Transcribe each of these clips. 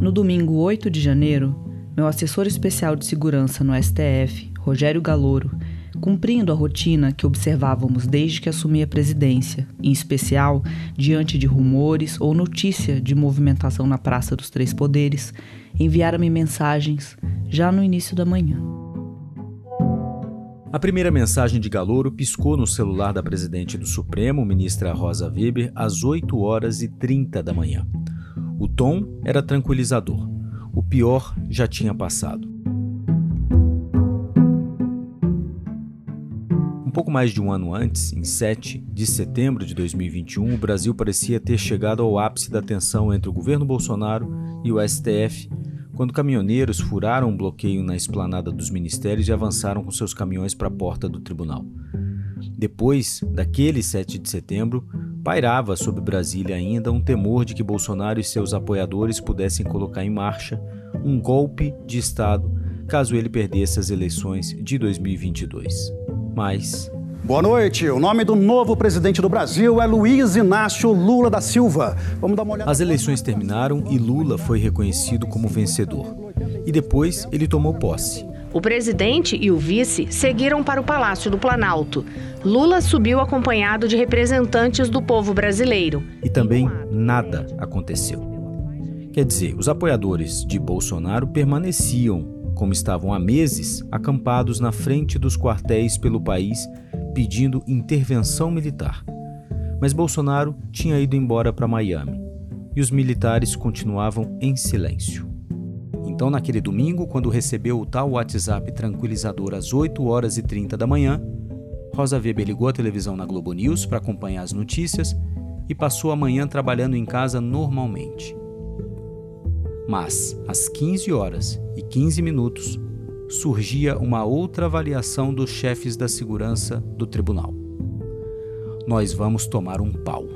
No domingo 8 de janeiro, meu assessor especial de segurança no STF, Rogério Galouro, cumprindo a rotina que observávamos desde que assumi a presidência, em especial diante de rumores ou notícia de movimentação na Praça dos Três Poderes, enviaram-me mensagens já no início da manhã. A primeira mensagem de Galouro piscou no celular da presidente do Supremo, ministra Rosa Weber, às 8 horas e 30 da manhã. O tom era tranquilizador. O pior já tinha passado. Um pouco mais de um ano antes, em 7 de setembro de 2021, o Brasil parecia ter chegado ao ápice da tensão entre o governo Bolsonaro e o STF quando caminhoneiros furaram um bloqueio na esplanada dos ministérios e avançaram com seus caminhões para a porta do tribunal. Depois daquele 7 de setembro, pairava sobre Brasília ainda um temor de que Bolsonaro e seus apoiadores pudessem colocar em marcha um golpe de Estado caso ele perdesse as eleições de 2022. Mas Boa noite. O nome do novo presidente do Brasil é Luiz Inácio Lula da Silva. Vamos dar uma olhada. As eleições terminaram e Lula foi reconhecido como vencedor. E depois ele tomou posse. O presidente e o vice seguiram para o Palácio do Planalto. Lula subiu acompanhado de representantes do povo brasileiro. E também nada aconteceu. Quer dizer, os apoiadores de Bolsonaro permaneciam, como estavam há meses, acampados na frente dos quartéis pelo país pedindo intervenção militar. Mas Bolsonaro tinha ido embora para Miami e os militares continuavam em silêncio. Então, naquele domingo, quando recebeu o tal WhatsApp tranquilizador às 8 horas e 30 da manhã, Rosa Weber ligou a televisão na Globo News para acompanhar as notícias e passou a manhã trabalhando em casa normalmente. Mas, às 15 horas e 15 minutos, surgia uma outra avaliação dos chefes da segurança do tribunal. Nós vamos tomar um pau.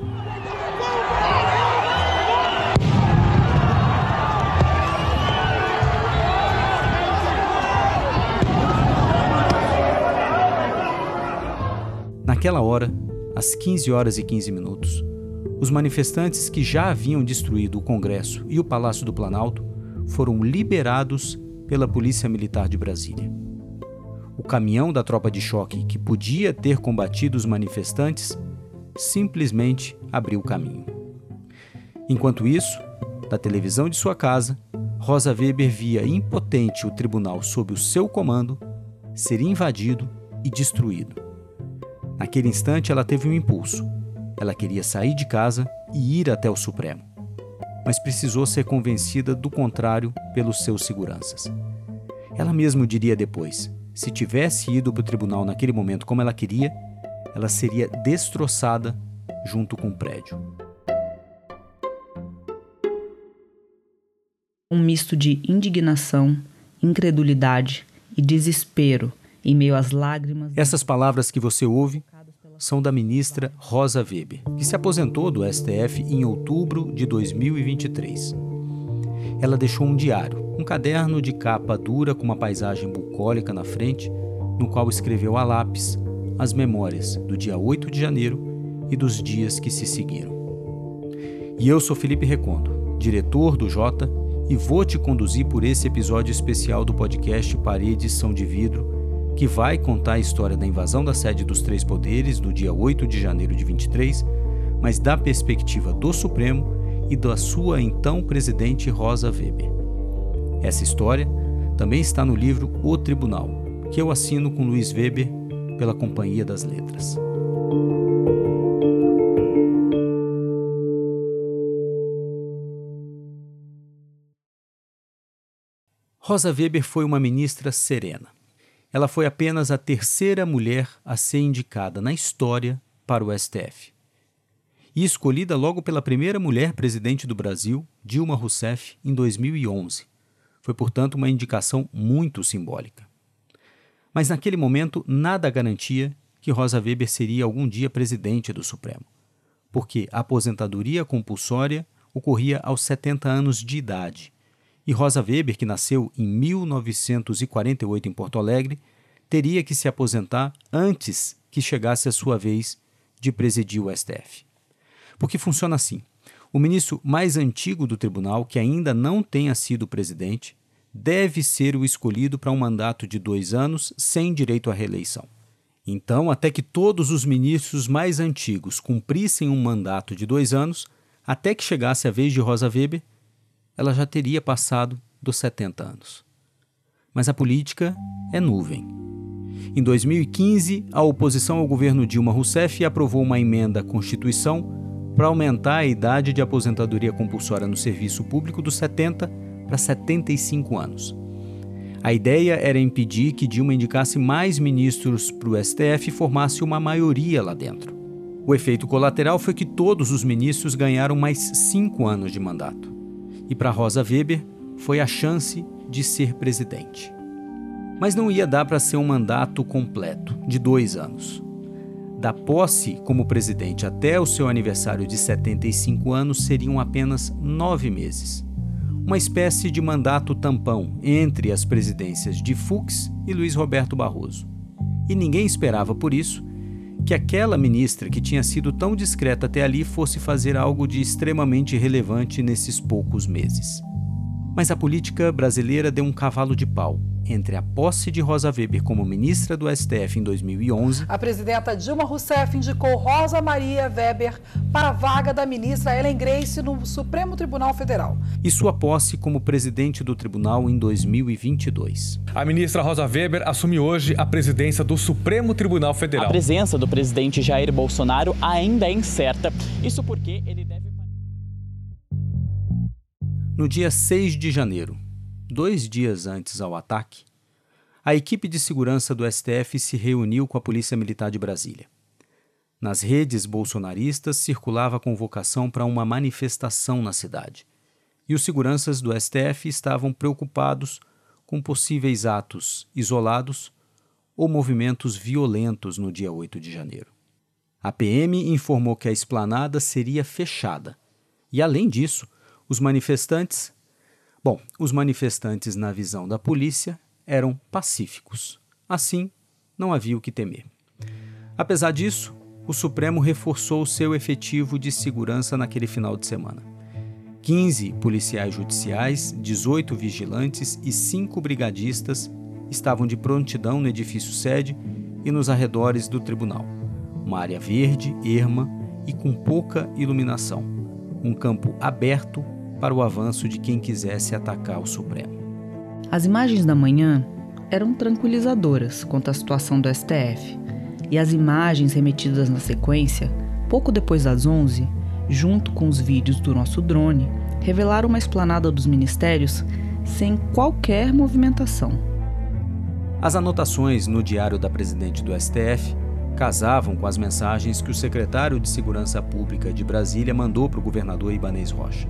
Naquela hora, às 15 horas e 15 minutos, os manifestantes que já haviam destruído o Congresso e o Palácio do Planalto foram liberados pela Polícia Militar de Brasília. O caminhão da tropa de choque, que podia ter combatido os manifestantes, simplesmente abriu o caminho. Enquanto isso, da televisão de sua casa, Rosa Weber via impotente o tribunal sob o seu comando ser invadido e destruído. Naquele instante, ela teve um impulso. Ela queria sair de casa e ir até o Supremo mas precisou ser convencida do contrário pelos seus seguranças. Ela mesma diria depois: se tivesse ido para o tribunal naquele momento como ela queria, ela seria destroçada junto com o prédio. Um misto de indignação, incredulidade e desespero em meio às lágrimas. Essas palavras que você ouve são da ministra Rosa Weber, que se aposentou do STF em outubro de 2023. Ela deixou um diário, um caderno de capa dura com uma paisagem bucólica na frente, no qual escreveu a lápis as memórias do dia 8 de janeiro e dos dias que se seguiram. E eu sou Felipe Recondo, diretor do Jota, e vou te conduzir por esse episódio especial do podcast Paredes São de Vidro que vai contar a história da invasão da sede dos Três Poderes do dia 8 de janeiro de 23, mas da perspectiva do Supremo e da sua então presidente Rosa Weber. Essa história também está no livro O Tribunal, que eu assino com Luiz Weber pela Companhia das Letras. Rosa Weber foi uma ministra serena ela foi apenas a terceira mulher a ser indicada na história para o STF. E escolhida logo pela primeira mulher presidente do Brasil, Dilma Rousseff, em 2011. Foi, portanto, uma indicação muito simbólica. Mas naquele momento, nada garantia que Rosa Weber seria algum dia presidente do Supremo, porque a aposentadoria compulsória ocorria aos 70 anos de idade e Rosa Weber, que nasceu em 1948 em Porto Alegre, teria que se aposentar antes que chegasse a sua vez de presidir o STF. Porque funciona assim: O ministro mais antigo do tribunal, que ainda não tenha sido presidente, deve ser o escolhido para um mandato de dois anos sem direito à reeleição. Então, até que todos os ministros mais antigos cumprissem um mandato de dois anos, até que chegasse a vez de Rosa Weber, ela já teria passado dos 70 anos. Mas a política é nuvem. Em 2015, a oposição ao governo Dilma Rousseff aprovou uma emenda à Constituição para aumentar a idade de aposentadoria compulsória no serviço público dos 70 para 75 anos. A ideia era impedir que Dilma indicasse mais ministros para o STF e formasse uma maioria lá dentro. O efeito colateral foi que todos os ministros ganharam mais cinco anos de mandato. E para Rosa Weber foi a chance de ser presidente. Mas não ia dar para ser um mandato completo, de dois anos. Da posse como presidente até o seu aniversário de 75 anos seriam apenas nove meses. Uma espécie de mandato tampão entre as presidências de Fux e Luiz Roberto Barroso. E ninguém esperava, por isso, que aquela ministra que tinha sido tão discreta até ali fosse fazer algo de extremamente relevante nesses poucos meses. Mas a política brasileira deu um cavalo de pau entre a posse de Rosa Weber como ministra do STF em 2011. A presidenta Dilma Rousseff indicou Rosa Maria Weber para a vaga da ministra Ellen Grace no Supremo Tribunal Federal. E sua posse como presidente do tribunal em 2022. A ministra Rosa Weber assume hoje a presidência do Supremo Tribunal Federal. A presença do presidente Jair Bolsonaro ainda é incerta. Isso porque ele deve. No dia 6 de janeiro, dois dias antes ao ataque, a equipe de segurança do STF se reuniu com a Polícia Militar de Brasília. Nas redes bolsonaristas circulava a convocação para uma manifestação na cidade, e os seguranças do STF estavam preocupados com possíveis atos isolados ou movimentos violentos no dia 8 de janeiro. A PM informou que a esplanada seria fechada, e além disso, os manifestantes Bom, os manifestantes, na visão da polícia, eram pacíficos. Assim, não havia o que temer. Apesar disso, o Supremo reforçou seu efetivo de segurança naquele final de semana. 15 policiais judiciais, 18 vigilantes e 5 brigadistas estavam de prontidão no edifício sede e nos arredores do tribunal. Uma área verde, erma e com pouca iluminação. Um campo aberto para o avanço de quem quisesse atacar o Supremo. As imagens da manhã eram tranquilizadoras quanto à situação do STF, e as imagens remetidas na sequência, pouco depois das 11, junto com os vídeos do nosso drone, revelaram uma esplanada dos ministérios sem qualquer movimentação. As anotações no diário da presidente do STF casavam com as mensagens que o secretário de Segurança Pública de Brasília mandou para o governador Ibanez Rocha.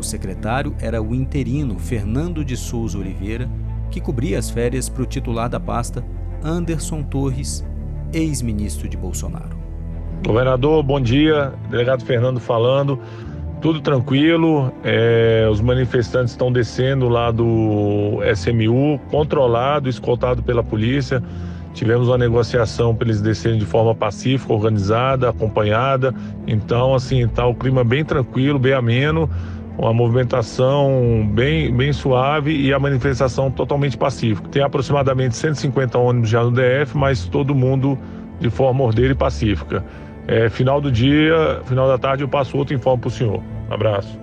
O secretário era o interino Fernando de Souza Oliveira, que cobria as férias para o titular da pasta, Anderson Torres, ex-ministro de Bolsonaro. Governador, bom dia. Delegado Fernando falando. Tudo tranquilo. É, os manifestantes estão descendo lá do SMU, controlado, escoltado pela polícia. Tivemos uma negociação para eles descerem de forma pacífica, organizada, acompanhada. Então, assim, está o clima bem tranquilo, bem ameno uma movimentação bem, bem suave e a manifestação totalmente pacífica. Tem aproximadamente 150 ônibus já no DF, mas todo mundo de forma ordeira e pacífica. É, final do dia, final da tarde, eu passo outro informe para o senhor. abraço.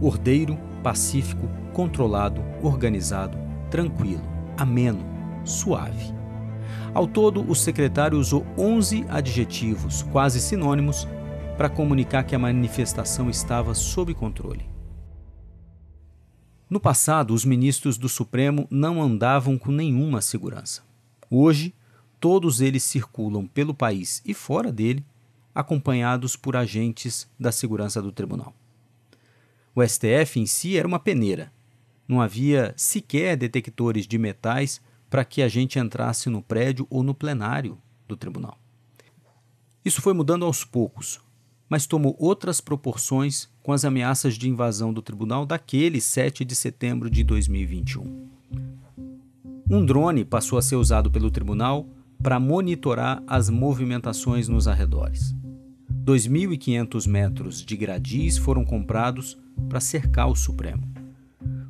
Ordeiro, pacífico, controlado, organizado, tranquilo, ameno, suave. Ao todo, o secretário usou 11 adjetivos, quase sinônimos, para comunicar que a manifestação estava sob controle. No passado, os ministros do Supremo não andavam com nenhuma segurança. Hoje, todos eles circulam pelo país e fora dele, acompanhados por agentes da segurança do tribunal. O STF em si era uma peneira. Não havia sequer detectores de metais para que a gente entrasse no prédio ou no plenário do tribunal. Isso foi mudando aos poucos, mas tomou outras proporções com as ameaças de invasão do tribunal daquele 7 de setembro de 2021. Um drone passou a ser usado pelo tribunal para monitorar as movimentações nos arredores. 2.500 metros de gradis foram comprados para cercar o Supremo.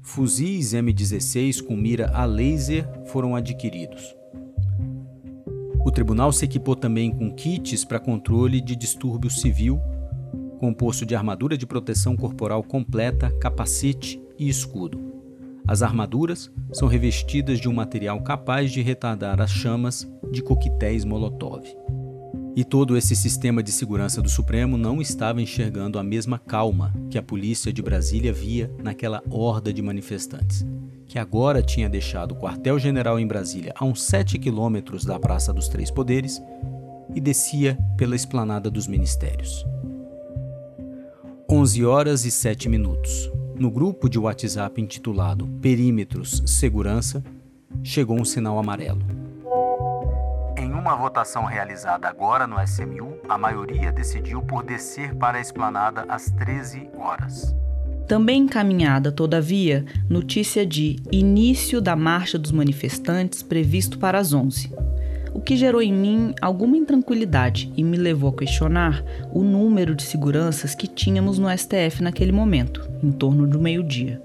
Fuzis M16 com mira a laser foram adquiridos. O tribunal se equipou também com kits para controle de distúrbio civil, composto de armadura de proteção corporal completa, capacete e escudo. As armaduras são revestidas de um material capaz de retardar as chamas de coquetéis Molotov. E todo esse sistema de segurança do Supremo não estava enxergando a mesma calma que a polícia de Brasília via naquela horda de manifestantes que agora tinha deixado o quartel-general em Brasília a uns 7 quilômetros da Praça dos Três Poderes e descia pela esplanada dos ministérios. 11 horas e 7 minutos. No grupo de WhatsApp intitulado Perímetros Segurança, chegou um sinal amarelo. Em uma votação realizada agora no SMU, a maioria decidiu por descer para a esplanada às 13 horas. Também encaminhada, todavia, notícia de início da marcha dos manifestantes previsto para as 11, o que gerou em mim alguma intranquilidade e me levou a questionar o número de seguranças que tínhamos no STF naquele momento, em torno do meio-dia.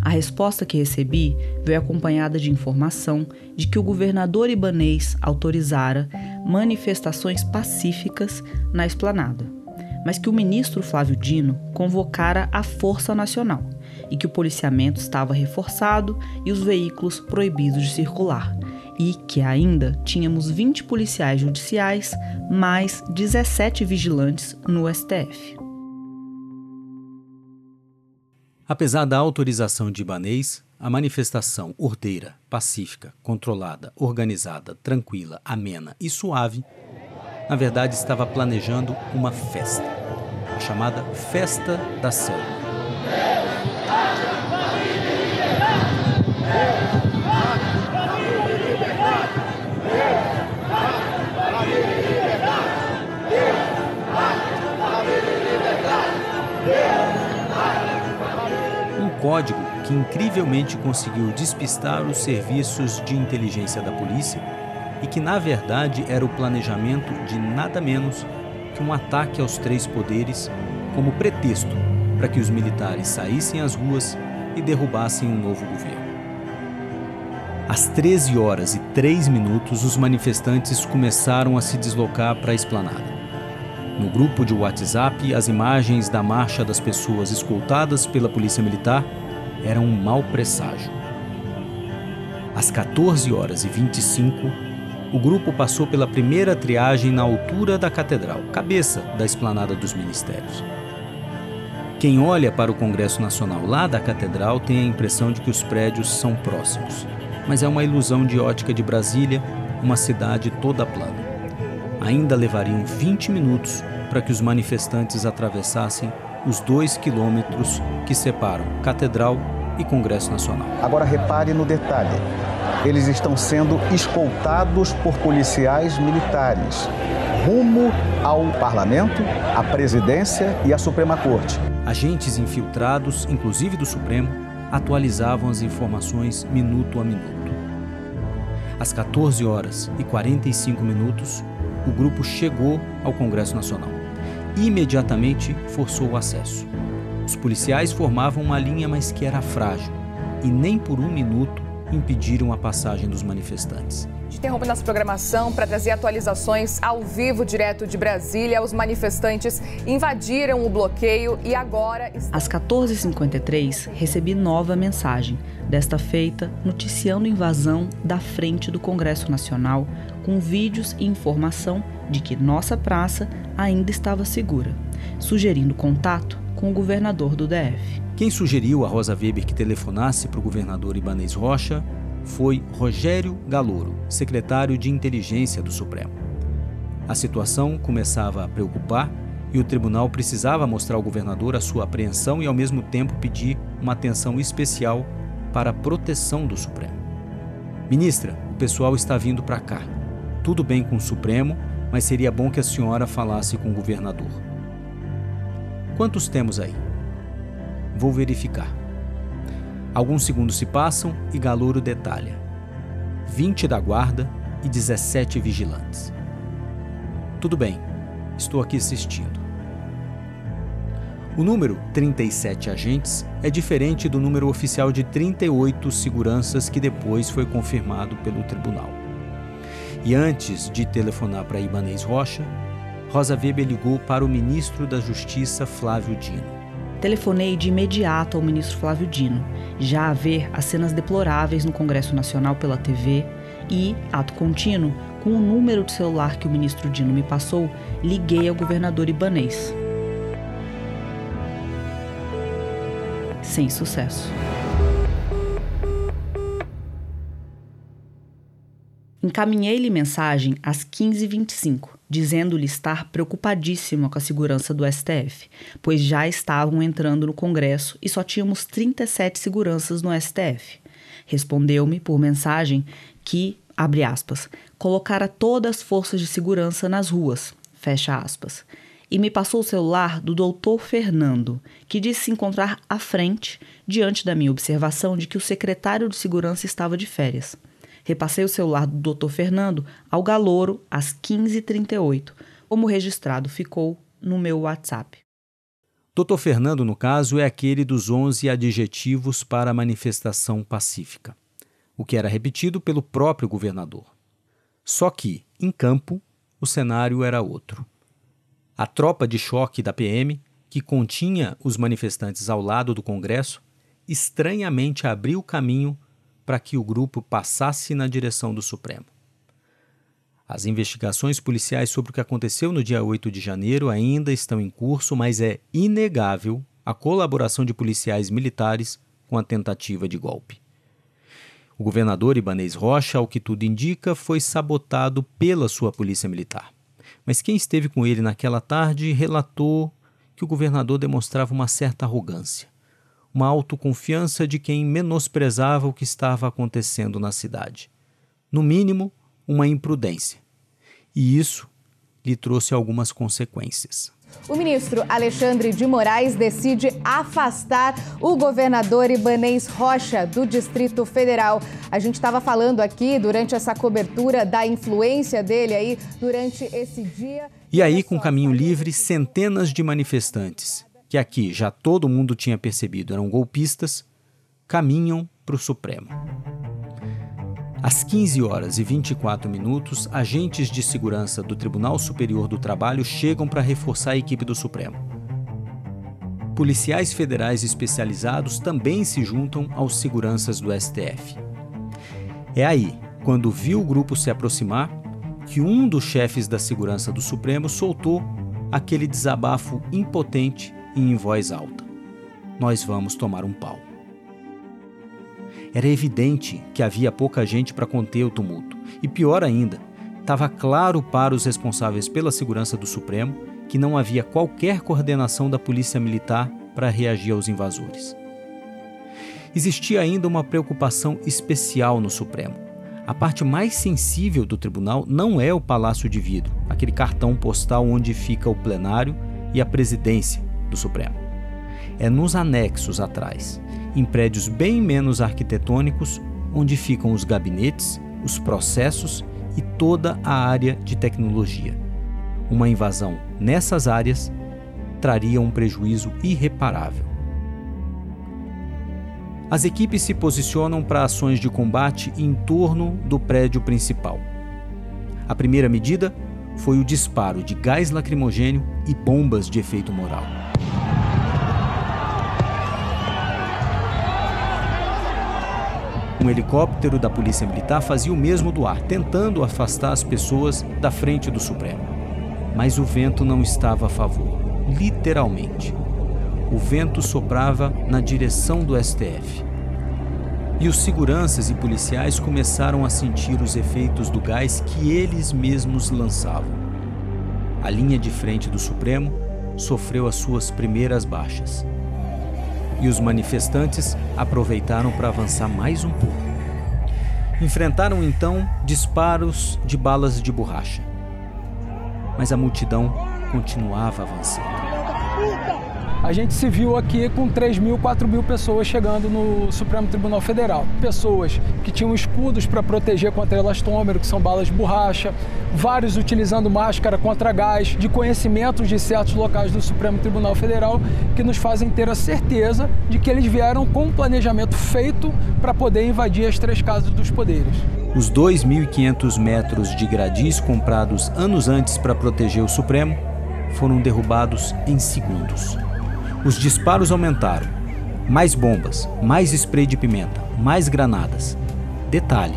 A resposta que recebi veio acompanhada de informação de que o governador ibanês autorizara manifestações pacíficas na esplanada mas que o ministro Flávio Dino convocara a Força Nacional e que o policiamento estava reforçado e os veículos proibidos de circular, e que ainda tínhamos 20 policiais judiciais mais 17 vigilantes no STF. Apesar da autorização de Ibanês, a manifestação ordeira, pacífica, controlada, organizada, tranquila, amena e suave na verdade estava planejando uma festa, a chamada Festa da Selva. Um código que incrivelmente conseguiu despistar os serviços de inteligência da polícia e que na verdade era o planejamento de nada menos que um ataque aos três poderes como pretexto para que os militares saíssem às ruas e derrubassem um novo governo. Às 13 horas e 3 minutos, os manifestantes começaram a se deslocar para a esplanada. No grupo de WhatsApp, as imagens da marcha das pessoas escoltadas pela Polícia Militar eram um mau presságio. Às 14 horas e 25, o grupo passou pela primeira triagem na altura da catedral, cabeça da esplanada dos ministérios. Quem olha para o Congresso Nacional lá da catedral tem a impressão de que os prédios são próximos, mas é uma ilusão de ótica de Brasília, uma cidade toda plana. Ainda levariam 20 minutos para que os manifestantes atravessassem os dois quilômetros que separam Catedral e Congresso Nacional. Agora repare no detalhe eles estão sendo escoltados por policiais militares rumo ao parlamento, à presidência e à Suprema Corte. Agentes infiltrados, inclusive do Supremo, atualizavam as informações minuto a minuto. Às 14 horas e 45 minutos, o grupo chegou ao Congresso Nacional. Imediatamente forçou o acesso. Os policiais formavam uma linha, mas que era frágil, e nem por um minuto impediram a passagem dos manifestantes. Interrompe nossa programação para trazer atualizações ao vivo, direto de Brasília. Os manifestantes invadiram o bloqueio e agora. Às 14h53, recebi nova mensagem, desta feita noticiando invasão da frente do Congresso Nacional, com vídeos e informação de que nossa praça ainda estava segura, sugerindo contato com o governador do DF. Quem sugeriu a Rosa Weber que telefonasse para o governador Ibanez Rocha foi Rogério Galouro, secretário de Inteligência do Supremo. A situação começava a preocupar e o tribunal precisava mostrar ao governador a sua apreensão e, ao mesmo tempo, pedir uma atenção especial para a proteção do Supremo. Ministra, o pessoal está vindo para cá. Tudo bem com o Supremo, mas seria bom que a senhora falasse com o governador. Quantos temos aí? Vou verificar. Alguns segundos se passam e Galouro detalha: 20 da guarda e 17 vigilantes. Tudo bem, estou aqui assistindo. O número 37 agentes é diferente do número oficial de 38 seguranças que depois foi confirmado pelo tribunal. E antes de telefonar para Ibanez Rocha, Rosa Weber ligou para o ministro da Justiça, Flávio Dino. Telefonei de imediato ao ministro Flávio Dino, já a ver as cenas deploráveis no Congresso Nacional pela TV e, ato contínuo, com o número de celular que o ministro Dino me passou, liguei ao governador Ibanez. Sem sucesso. Encaminhei-lhe mensagem às 15h25, dizendo-lhe estar preocupadíssima com a segurança do STF, pois já estavam entrando no Congresso e só tínhamos 37 seguranças no STF. Respondeu-me por mensagem que, abre aspas, colocara todas as forças de segurança nas ruas, fecha aspas, e me passou o celular do doutor Fernando, que disse se encontrar à frente, diante da minha observação de que o secretário de segurança estava de férias. Repassei o celular do Dr. Fernando ao Galouro às 15h38, como registrado ficou no meu WhatsApp. Dr. Fernando, no caso, é aquele dos 11 adjetivos para a manifestação pacífica, o que era repetido pelo próprio governador. Só que, em campo, o cenário era outro. A tropa de choque da PM, que continha os manifestantes ao lado do Congresso, estranhamente abriu caminho para que o grupo passasse na direção do Supremo. As investigações policiais sobre o que aconteceu no dia 8 de janeiro ainda estão em curso, mas é inegável a colaboração de policiais militares com a tentativa de golpe. O governador Ibanez Rocha, ao que tudo indica, foi sabotado pela sua polícia militar. Mas quem esteve com ele naquela tarde relatou que o governador demonstrava uma certa arrogância uma autoconfiança de quem menosprezava o que estava acontecendo na cidade. No mínimo, uma imprudência. E isso lhe trouxe algumas consequências. O ministro Alexandre de Moraes decide afastar o governador Ibanês Rocha do Distrito Federal. A gente estava falando aqui durante essa cobertura da influência dele aí durante esse dia. E aí, com caminho livre, centenas de manifestantes que aqui já todo mundo tinha percebido eram golpistas, caminham para o Supremo. Às 15 horas e 24 minutos, agentes de segurança do Tribunal Superior do Trabalho chegam para reforçar a equipe do Supremo. Policiais federais especializados também se juntam aos seguranças do STF. É aí, quando viu o grupo se aproximar, que um dos chefes da segurança do Supremo soltou aquele desabafo impotente e em voz alta: Nós vamos tomar um pau. Era evidente que havia pouca gente para conter o tumulto, e pior ainda, estava claro para os responsáveis pela segurança do Supremo que não havia qualquer coordenação da Polícia Militar para reagir aos invasores. Existia ainda uma preocupação especial no Supremo. A parte mais sensível do tribunal não é o Palácio de Vidro, aquele cartão postal onde fica o plenário e a presidência, do Supremo. É nos anexos atrás, em prédios bem menos arquitetônicos, onde ficam os gabinetes, os processos e toda a área de tecnologia. Uma invasão nessas áreas traria um prejuízo irreparável. As equipes se posicionam para ações de combate em torno do prédio principal. A primeira medida foi o disparo de gás lacrimogênio e bombas de efeito moral. Um helicóptero da Polícia Militar fazia o mesmo do ar, tentando afastar as pessoas da frente do Supremo. Mas o vento não estava a favor, literalmente. O vento soprava na direção do STF. E os seguranças e policiais começaram a sentir os efeitos do gás que eles mesmos lançavam. A linha de frente do Supremo sofreu as suas primeiras baixas e os manifestantes aproveitaram para avançar mais um pouco. Enfrentaram então disparos de balas de borracha. Mas a multidão continuava avançando. A gente se viu aqui com 3 mil, 4 mil pessoas chegando no Supremo Tribunal Federal. Pessoas que tinham escudos para proteger contra elastômero, que são balas de borracha, vários utilizando máscara contra gás, de conhecimentos de certos locais do Supremo Tribunal Federal, que nos fazem ter a certeza de que eles vieram com um planejamento feito para poder invadir as três casas dos poderes. Os 2.500 metros de gradis comprados anos antes para proteger o Supremo foram derrubados em segundos. Os disparos aumentaram. Mais bombas, mais spray de pimenta, mais granadas. Detalhe: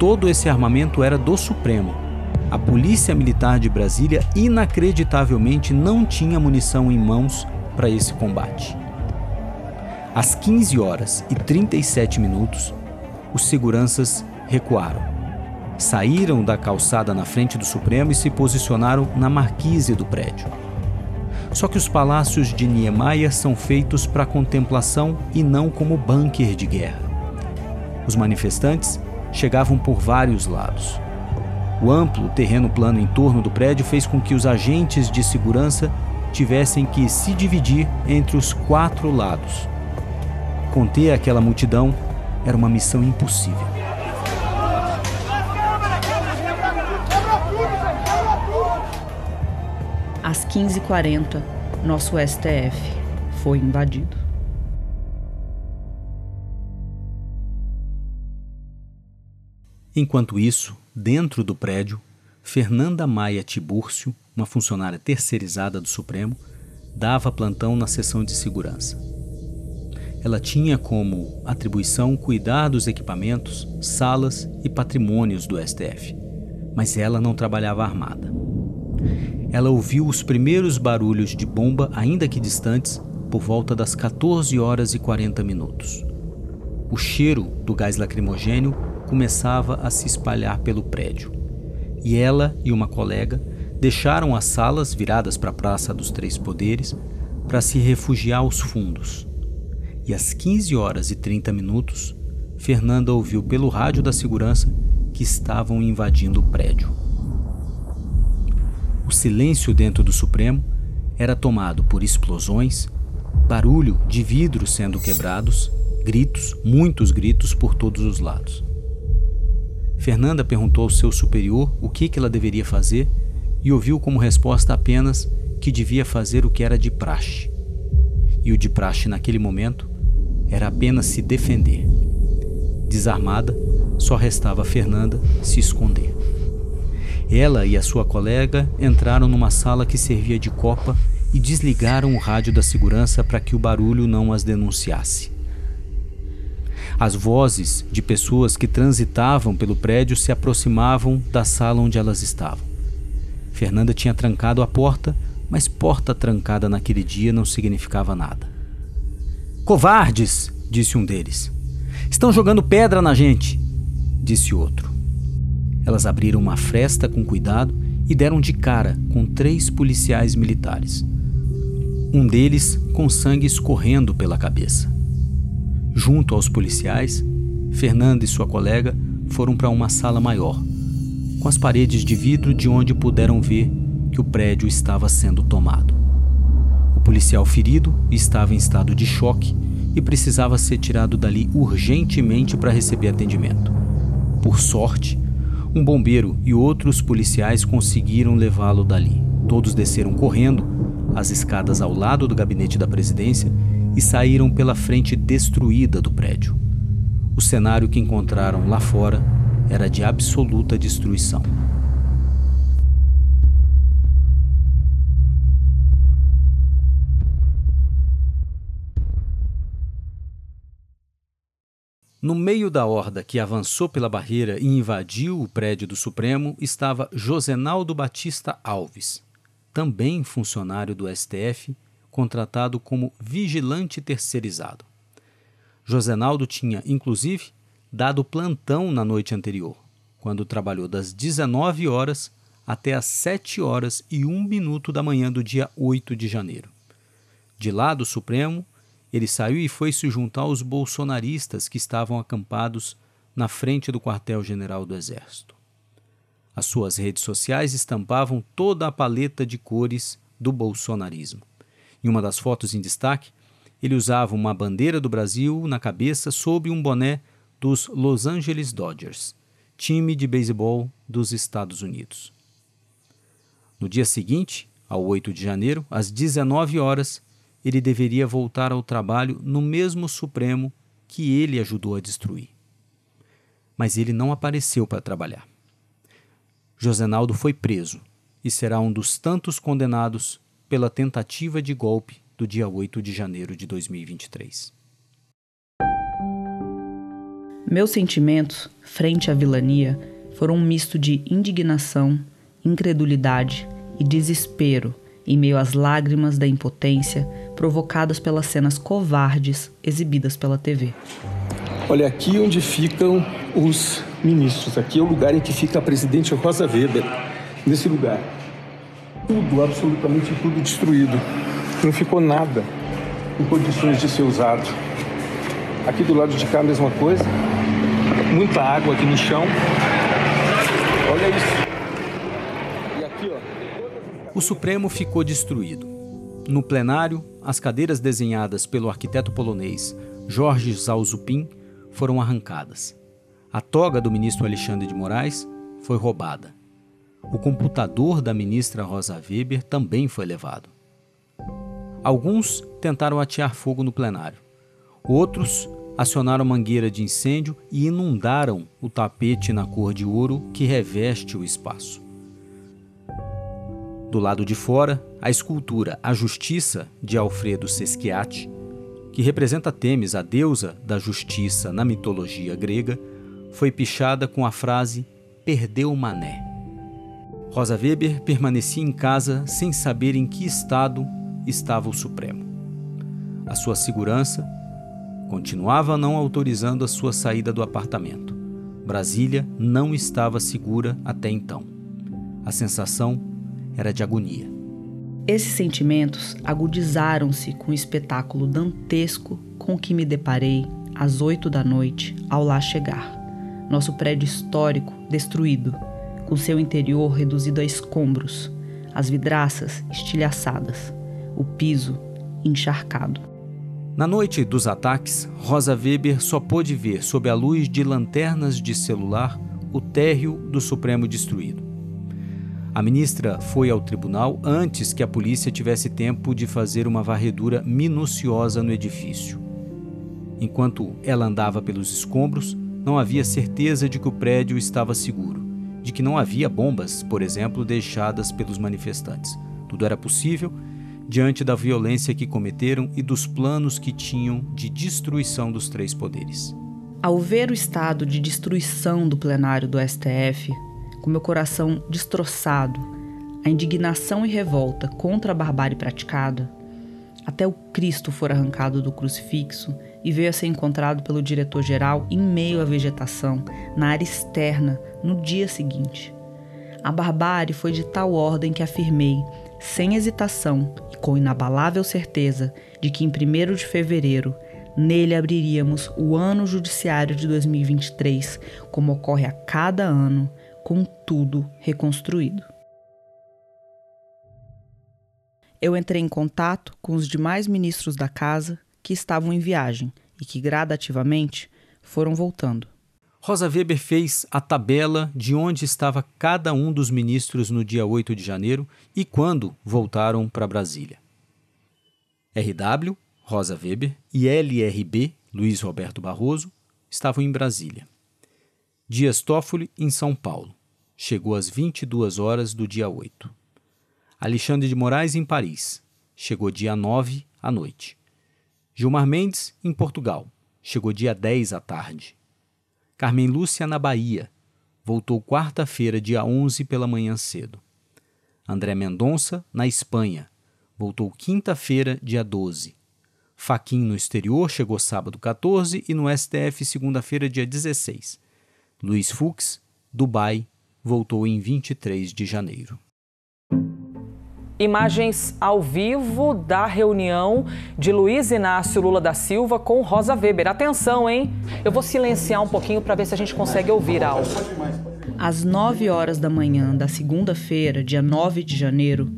todo esse armamento era do Supremo. A Polícia Militar de Brasília inacreditavelmente não tinha munição em mãos para esse combate. Às 15 horas e 37 minutos, os seguranças recuaram. Saíram da calçada na frente do Supremo e se posicionaram na marquise do prédio. Só que os palácios de Niemeyer são feitos para contemplação e não como bunker de guerra. Os manifestantes chegavam por vários lados. O amplo terreno plano em torno do prédio fez com que os agentes de segurança tivessem que se dividir entre os quatro lados. Conter aquela multidão era uma missão impossível. Às 15h40, nosso STF foi invadido. Enquanto isso, dentro do prédio, Fernanda Maia Tibúrcio, uma funcionária terceirizada do Supremo, dava plantão na seção de segurança. Ela tinha como atribuição cuidar dos equipamentos, salas e patrimônios do STF, mas ela não trabalhava armada ela ouviu os primeiros barulhos de bomba, ainda que distantes, por volta das 14 horas e 40 minutos. O cheiro do gás lacrimogênio começava a se espalhar pelo prédio. E ela e uma colega deixaram as salas viradas para a Praça dos Três Poderes para se refugiar aos fundos. E às 15 horas e 30 minutos, Fernanda ouviu pelo rádio da segurança que estavam invadindo o prédio. Silêncio dentro do Supremo era tomado por explosões, barulho de vidros sendo quebrados, gritos, muitos gritos por todos os lados. Fernanda perguntou ao seu superior o que, que ela deveria fazer e ouviu como resposta apenas que devia fazer o que era de praxe. E o de praxe naquele momento era apenas se defender. Desarmada, só restava a Fernanda se esconder. Ela e a sua colega entraram numa sala que servia de copa e desligaram o rádio da segurança para que o barulho não as denunciasse. As vozes de pessoas que transitavam pelo prédio se aproximavam da sala onde elas estavam. Fernanda tinha trancado a porta, mas porta trancada naquele dia não significava nada. Covardes! disse um deles. Estão jogando pedra na gente! disse outro. Elas abriram uma fresta com cuidado e deram de cara com três policiais militares. Um deles com sangue escorrendo pela cabeça. Junto aos policiais, Fernanda e sua colega foram para uma sala maior, com as paredes de vidro de onde puderam ver que o prédio estava sendo tomado. O policial ferido estava em estado de choque e precisava ser tirado dali urgentemente para receber atendimento. Por sorte, um bombeiro e outros policiais conseguiram levá-lo dali. Todos desceram correndo as escadas ao lado do gabinete da presidência e saíram pela frente destruída do prédio. O cenário que encontraram lá fora era de absoluta destruição. No meio da horda que avançou pela barreira e invadiu o prédio do Supremo estava Josenaldo Batista Alves, também funcionário do STF, contratado como vigilante terceirizado. Josenaldo tinha, inclusive, dado plantão na noite anterior, quando trabalhou das 19 horas até as 7 horas e 1 minuto da manhã do dia 8 de janeiro. De lá do Supremo, ele saiu e foi se juntar aos bolsonaristas que estavam acampados na frente do quartel-general do Exército. As suas redes sociais estampavam toda a paleta de cores do bolsonarismo. Em uma das fotos em destaque, ele usava uma bandeira do Brasil na cabeça sob um boné dos Los Angeles Dodgers, time de beisebol dos Estados Unidos. No dia seguinte, ao 8 de janeiro, às 19 horas, ele deveria voltar ao trabalho no mesmo Supremo que ele ajudou a destruir. Mas ele não apareceu para trabalhar. Josenaldo foi preso e será um dos tantos condenados pela tentativa de golpe do dia 8 de janeiro de 2023. Meus sentimentos, frente à vilania, foram um misto de indignação, incredulidade e desespero em meio às lágrimas da impotência provocadas pelas cenas covardes exibidas pela TV. Olha, aqui onde ficam os ministros, aqui é o lugar em que fica a presidente Rosa Weber, nesse lugar. Tudo, absolutamente tudo destruído. Não ficou nada em condições de ser usado. Aqui do lado de cá a mesma coisa. Muita água aqui no chão. Olha isso. E aqui, ó. O Supremo ficou destruído. No plenário, as cadeiras desenhadas pelo arquiteto polonês Jorge Zalzupin foram arrancadas. A toga do ministro Alexandre de Moraes foi roubada. O computador da ministra Rosa Weber também foi levado. Alguns tentaram atear fogo no plenário. Outros acionaram mangueira de incêndio e inundaram o tapete na cor de ouro que reveste o espaço. Do lado de fora, a escultura A Justiça de Alfredo Sesquiati, que representa Temis, a deusa da justiça na mitologia grega, foi pichada com a frase Perdeu mané. Rosa Weber permanecia em casa sem saber em que estado estava o Supremo. A sua segurança continuava não autorizando a sua saída do apartamento. Brasília não estava segura até então. A sensação era de agonia. Esses sentimentos agudizaram-se com o espetáculo dantesco com que me deparei às oito da noite ao lá chegar. Nosso prédio histórico destruído com seu interior reduzido a escombros, as vidraças estilhaçadas, o piso encharcado. Na noite dos ataques, Rosa Weber só pôde ver, sob a luz de lanternas de celular, o térreo do Supremo destruído. A ministra foi ao tribunal antes que a polícia tivesse tempo de fazer uma varredura minuciosa no edifício. Enquanto ela andava pelos escombros, não havia certeza de que o prédio estava seguro de que não havia bombas, por exemplo, deixadas pelos manifestantes. Tudo era possível diante da violência que cometeram e dos planos que tinham de destruição dos três poderes. Ao ver o estado de destruição do plenário do STF, com meu coração destroçado, a indignação e revolta contra a barbárie praticada, até o Cristo for arrancado do crucifixo e veio a ser encontrado pelo diretor-geral em meio à vegetação, na área externa, no dia seguinte. A barbárie foi de tal ordem que afirmei, sem hesitação e com inabalável certeza, de que em 1 de fevereiro nele abriríamos o ano judiciário de 2023, como ocorre a cada ano, com tudo reconstruído. Eu entrei em contato com os demais ministros da casa que estavam em viagem e que gradativamente foram voltando. Rosa Weber fez a tabela de onde estava cada um dos ministros no dia 8 de janeiro e quando voltaram para Brasília. RW, Rosa Weber, e LRB, Luiz Roberto Barroso, estavam em Brasília. Dias Toffoli, em São Paulo. Chegou às 22 horas do dia 8. Alexandre de Moraes, em Paris. Chegou dia 9 à noite. Gilmar Mendes, em Portugal. Chegou dia 10 à tarde. Carmen Lúcia, na Bahia. Voltou quarta-feira, dia 11, pela manhã cedo. André Mendonça, na Espanha. Voltou quinta-feira, dia 12. Faquin, no exterior, chegou sábado 14 e no STF, segunda-feira, dia 16. Luiz Fux, Dubai, voltou em 23 de janeiro. Imagens ao vivo da reunião de Luiz Inácio Lula da Silva com Rosa Weber. Atenção, hein? Eu vou silenciar um pouquinho para ver se a gente consegue ouvir algo. Às 9 horas da manhã da segunda-feira, dia 9 de janeiro,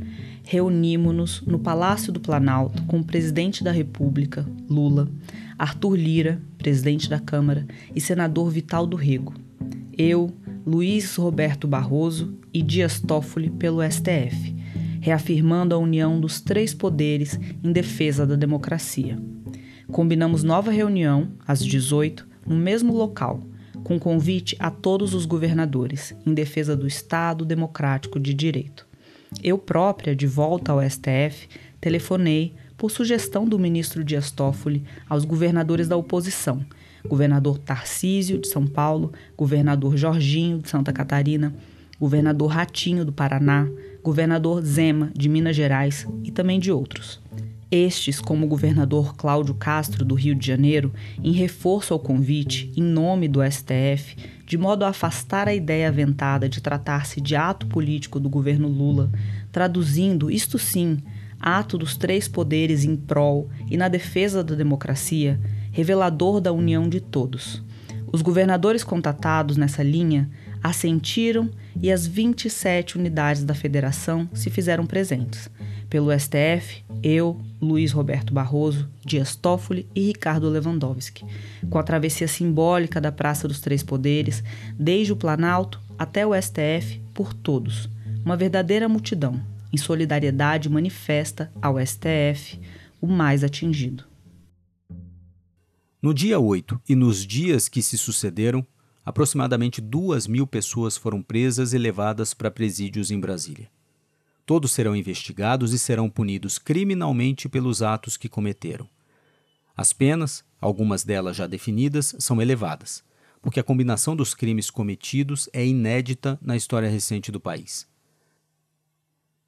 reunimos-nos no Palácio do Planalto com o presidente da República, Lula, Arthur Lira, presidente da Câmara, e senador Vital do Rego. Eu, Luiz Roberto Barroso e Dias Toffoli pelo STF, reafirmando a união dos três poderes em defesa da democracia. Combinamos nova reunião, às 18, no mesmo local, com convite a todos os governadores, em defesa do Estado democrático de direito. Eu própria, de volta ao STF, telefonei, por sugestão do ministro Dias Toffoli, aos governadores da oposição, governador Tarcísio, de São Paulo, governador Jorginho, de Santa Catarina, governador Ratinho, do Paraná, governador Zema, de Minas Gerais. E também de outros. Estes, como o governador Cláudio Castro, do Rio de Janeiro, em reforço ao convite, em nome do STF, de modo a afastar a ideia aventada de tratar-se de ato político do governo Lula, traduzindo, isto sim, ato dos três poderes em prol e na defesa da democracia, revelador da união de todos. Os governadores contatados nessa linha assentiram e as 27 unidades da federação se fizeram presentes. Pelo STF, eu, Luiz Roberto Barroso, Dias Toffoli e Ricardo Lewandowski, com a travessia simbólica da Praça dos Três Poderes, desde o Planalto até o STF, por todos. Uma verdadeira multidão, em solidariedade manifesta ao STF, o mais atingido. No dia 8 e nos dias que se sucederam, aproximadamente duas mil pessoas foram presas e levadas para presídios em Brasília. Todos serão investigados e serão punidos criminalmente pelos atos que cometeram. As penas, algumas delas já definidas, são elevadas, porque a combinação dos crimes cometidos é inédita na história recente do país.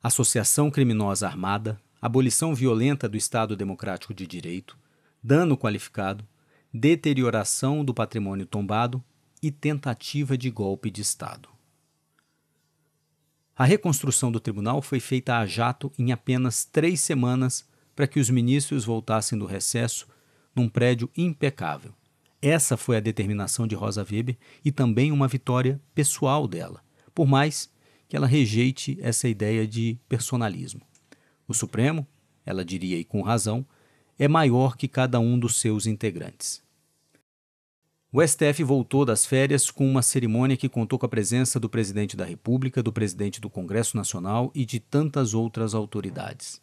Associação criminosa armada, abolição violenta do Estado Democrático de Direito, dano qualificado, deterioração do patrimônio tombado e tentativa de golpe de Estado. A reconstrução do tribunal foi feita a jato em apenas três semanas para que os ministros voltassem do recesso num prédio impecável. Essa foi a determinação de Rosa Weber e também uma vitória pessoal dela, por mais que ela rejeite essa ideia de personalismo. O Supremo, ela diria e com razão, é maior que cada um dos seus integrantes. O STF voltou das férias com uma cerimônia que contou com a presença do presidente da República, do presidente do Congresso Nacional e de tantas outras autoridades.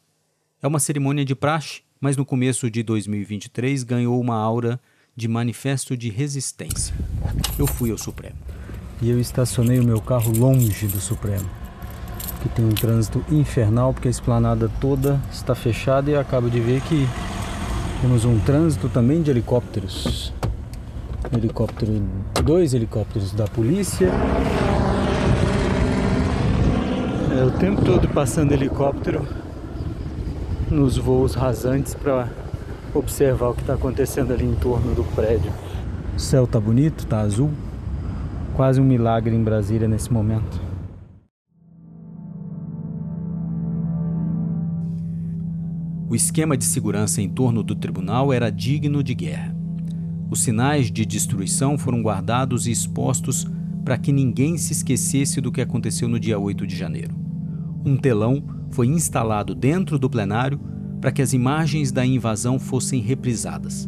É uma cerimônia de praxe, mas no começo de 2023 ganhou uma aura de manifesto de resistência. Eu fui ao Supremo. E eu estacionei o meu carro longe do Supremo, que tem um trânsito infernal, porque a esplanada toda está fechada e acabo de ver que temos um trânsito também de helicópteros helicóptero, dois helicópteros da polícia. É, o tempo todo passando helicóptero nos voos rasantes para observar o que está acontecendo ali em torno do prédio. O céu tá bonito, tá azul. Quase um milagre em Brasília nesse momento. O esquema de segurança em torno do tribunal era digno de guerra. Os sinais de destruição foram guardados e expostos para que ninguém se esquecesse do que aconteceu no dia 8 de janeiro. Um telão foi instalado dentro do plenário para que as imagens da invasão fossem reprisadas.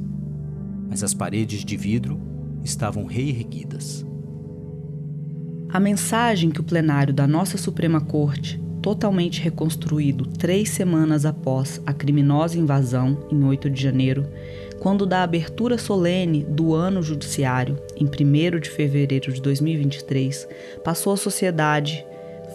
Mas as paredes de vidro estavam reerguidas. A mensagem que o plenário da nossa Suprema Corte, totalmente reconstruído três semanas após a criminosa invasão, em 8 de janeiro, quando da abertura solene do ano judiciário, em 1 de fevereiro de 2023, passou a sociedade,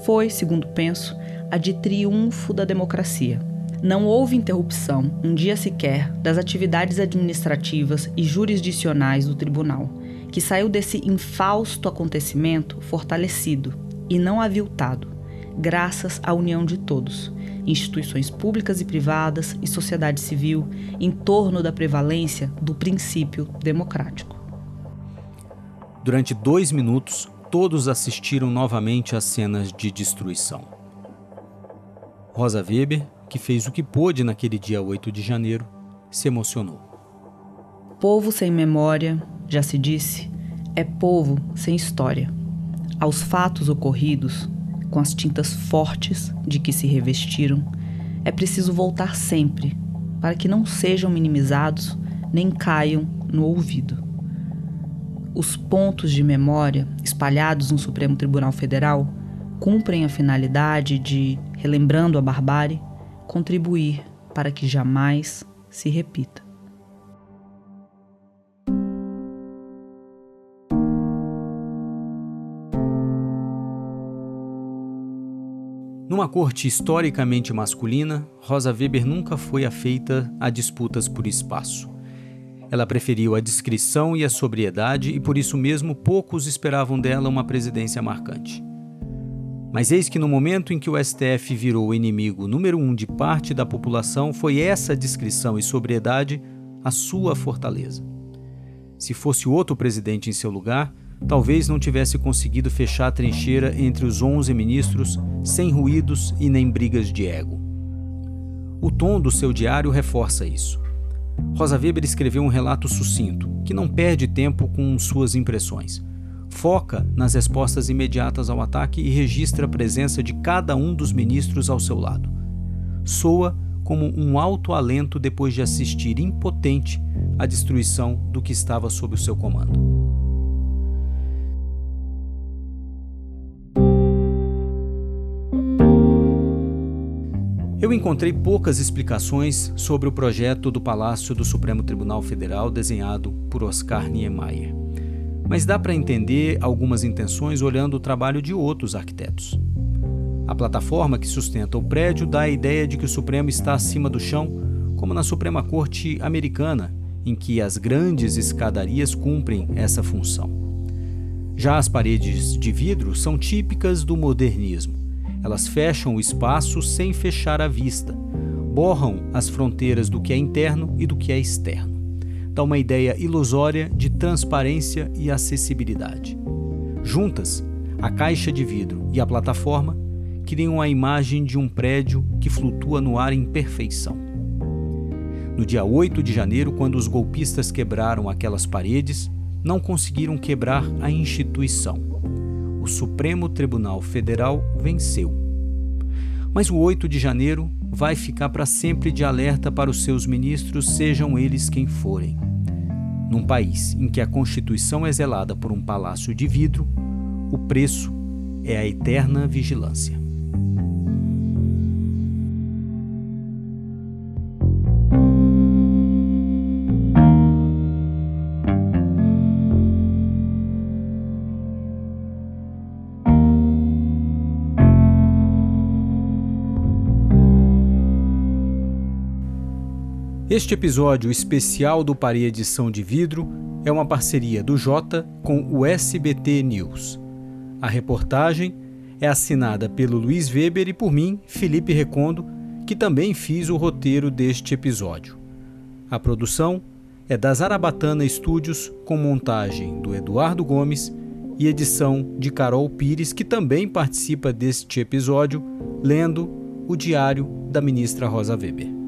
foi, segundo penso, a de triunfo da democracia. Não houve interrupção, um dia sequer, das atividades administrativas e jurisdicionais do tribunal, que saiu desse infausto acontecimento fortalecido e não aviltado, graças à união de todos instituições públicas e privadas e sociedade civil em torno da prevalência do princípio democrático. Durante dois minutos, todos assistiram novamente às cenas de destruição. Rosa Weber, que fez o que pôde naquele dia 8 de janeiro, se emocionou. Povo sem memória, já se disse, é povo sem história. Aos fatos ocorridos, com as tintas fortes de que se revestiram, é preciso voltar sempre, para que não sejam minimizados nem caiam no ouvido. Os pontos de memória espalhados no Supremo Tribunal Federal cumprem a finalidade de, relembrando a barbárie, contribuir para que jamais se repita. Numa corte historicamente masculina, Rosa Weber nunca foi afeita a disputas por espaço. Ela preferiu a discrição e a sobriedade e por isso mesmo poucos esperavam dela uma presidência marcante. Mas eis que no momento em que o STF virou o inimigo número um de parte da população, foi essa discrição e sobriedade a sua fortaleza. Se fosse outro presidente em seu lugar, talvez não tivesse conseguido fechar a trincheira entre os 11 ministros sem ruídos e nem brigas de ego. O tom do seu diário reforça isso. Rosa Weber escreveu um relato sucinto, que não perde tempo com suas impressões. Foca nas respostas imediatas ao ataque e registra a presença de cada um dos ministros ao seu lado. Soa como um alto alento depois de assistir impotente à destruição do que estava sob o seu comando. Eu encontrei poucas explicações sobre o projeto do Palácio do Supremo Tribunal Federal desenhado por Oscar Niemeyer. Mas dá para entender algumas intenções olhando o trabalho de outros arquitetos. A plataforma que sustenta o prédio dá a ideia de que o Supremo está acima do chão, como na Suprema Corte Americana, em que as grandes escadarias cumprem essa função. Já as paredes de vidro são típicas do modernismo elas fecham o espaço sem fechar a vista, borram as fronteiras do que é interno e do que é externo. Dá uma ideia ilusória de transparência e acessibilidade. Juntas, a caixa de vidro e a plataforma criam a imagem de um prédio que flutua no ar em perfeição. No dia 8 de janeiro, quando os golpistas quebraram aquelas paredes, não conseguiram quebrar a instituição o Supremo Tribunal Federal venceu. Mas o 8 de janeiro vai ficar para sempre de alerta para os seus ministros, sejam eles quem forem. Num país em que a Constituição é zelada por um palácio de vidro, o preço é a eterna vigilância. Este episódio especial do Pari Edição de Vidro é uma parceria do Jota com o SBT News. A reportagem é assinada pelo Luiz Weber e por mim, Felipe Recondo, que também fiz o roteiro deste episódio. A produção é da Zarabatana Studios, com montagem do Eduardo Gomes e edição de Carol Pires, que também participa deste episódio, lendo o diário da ministra Rosa Weber.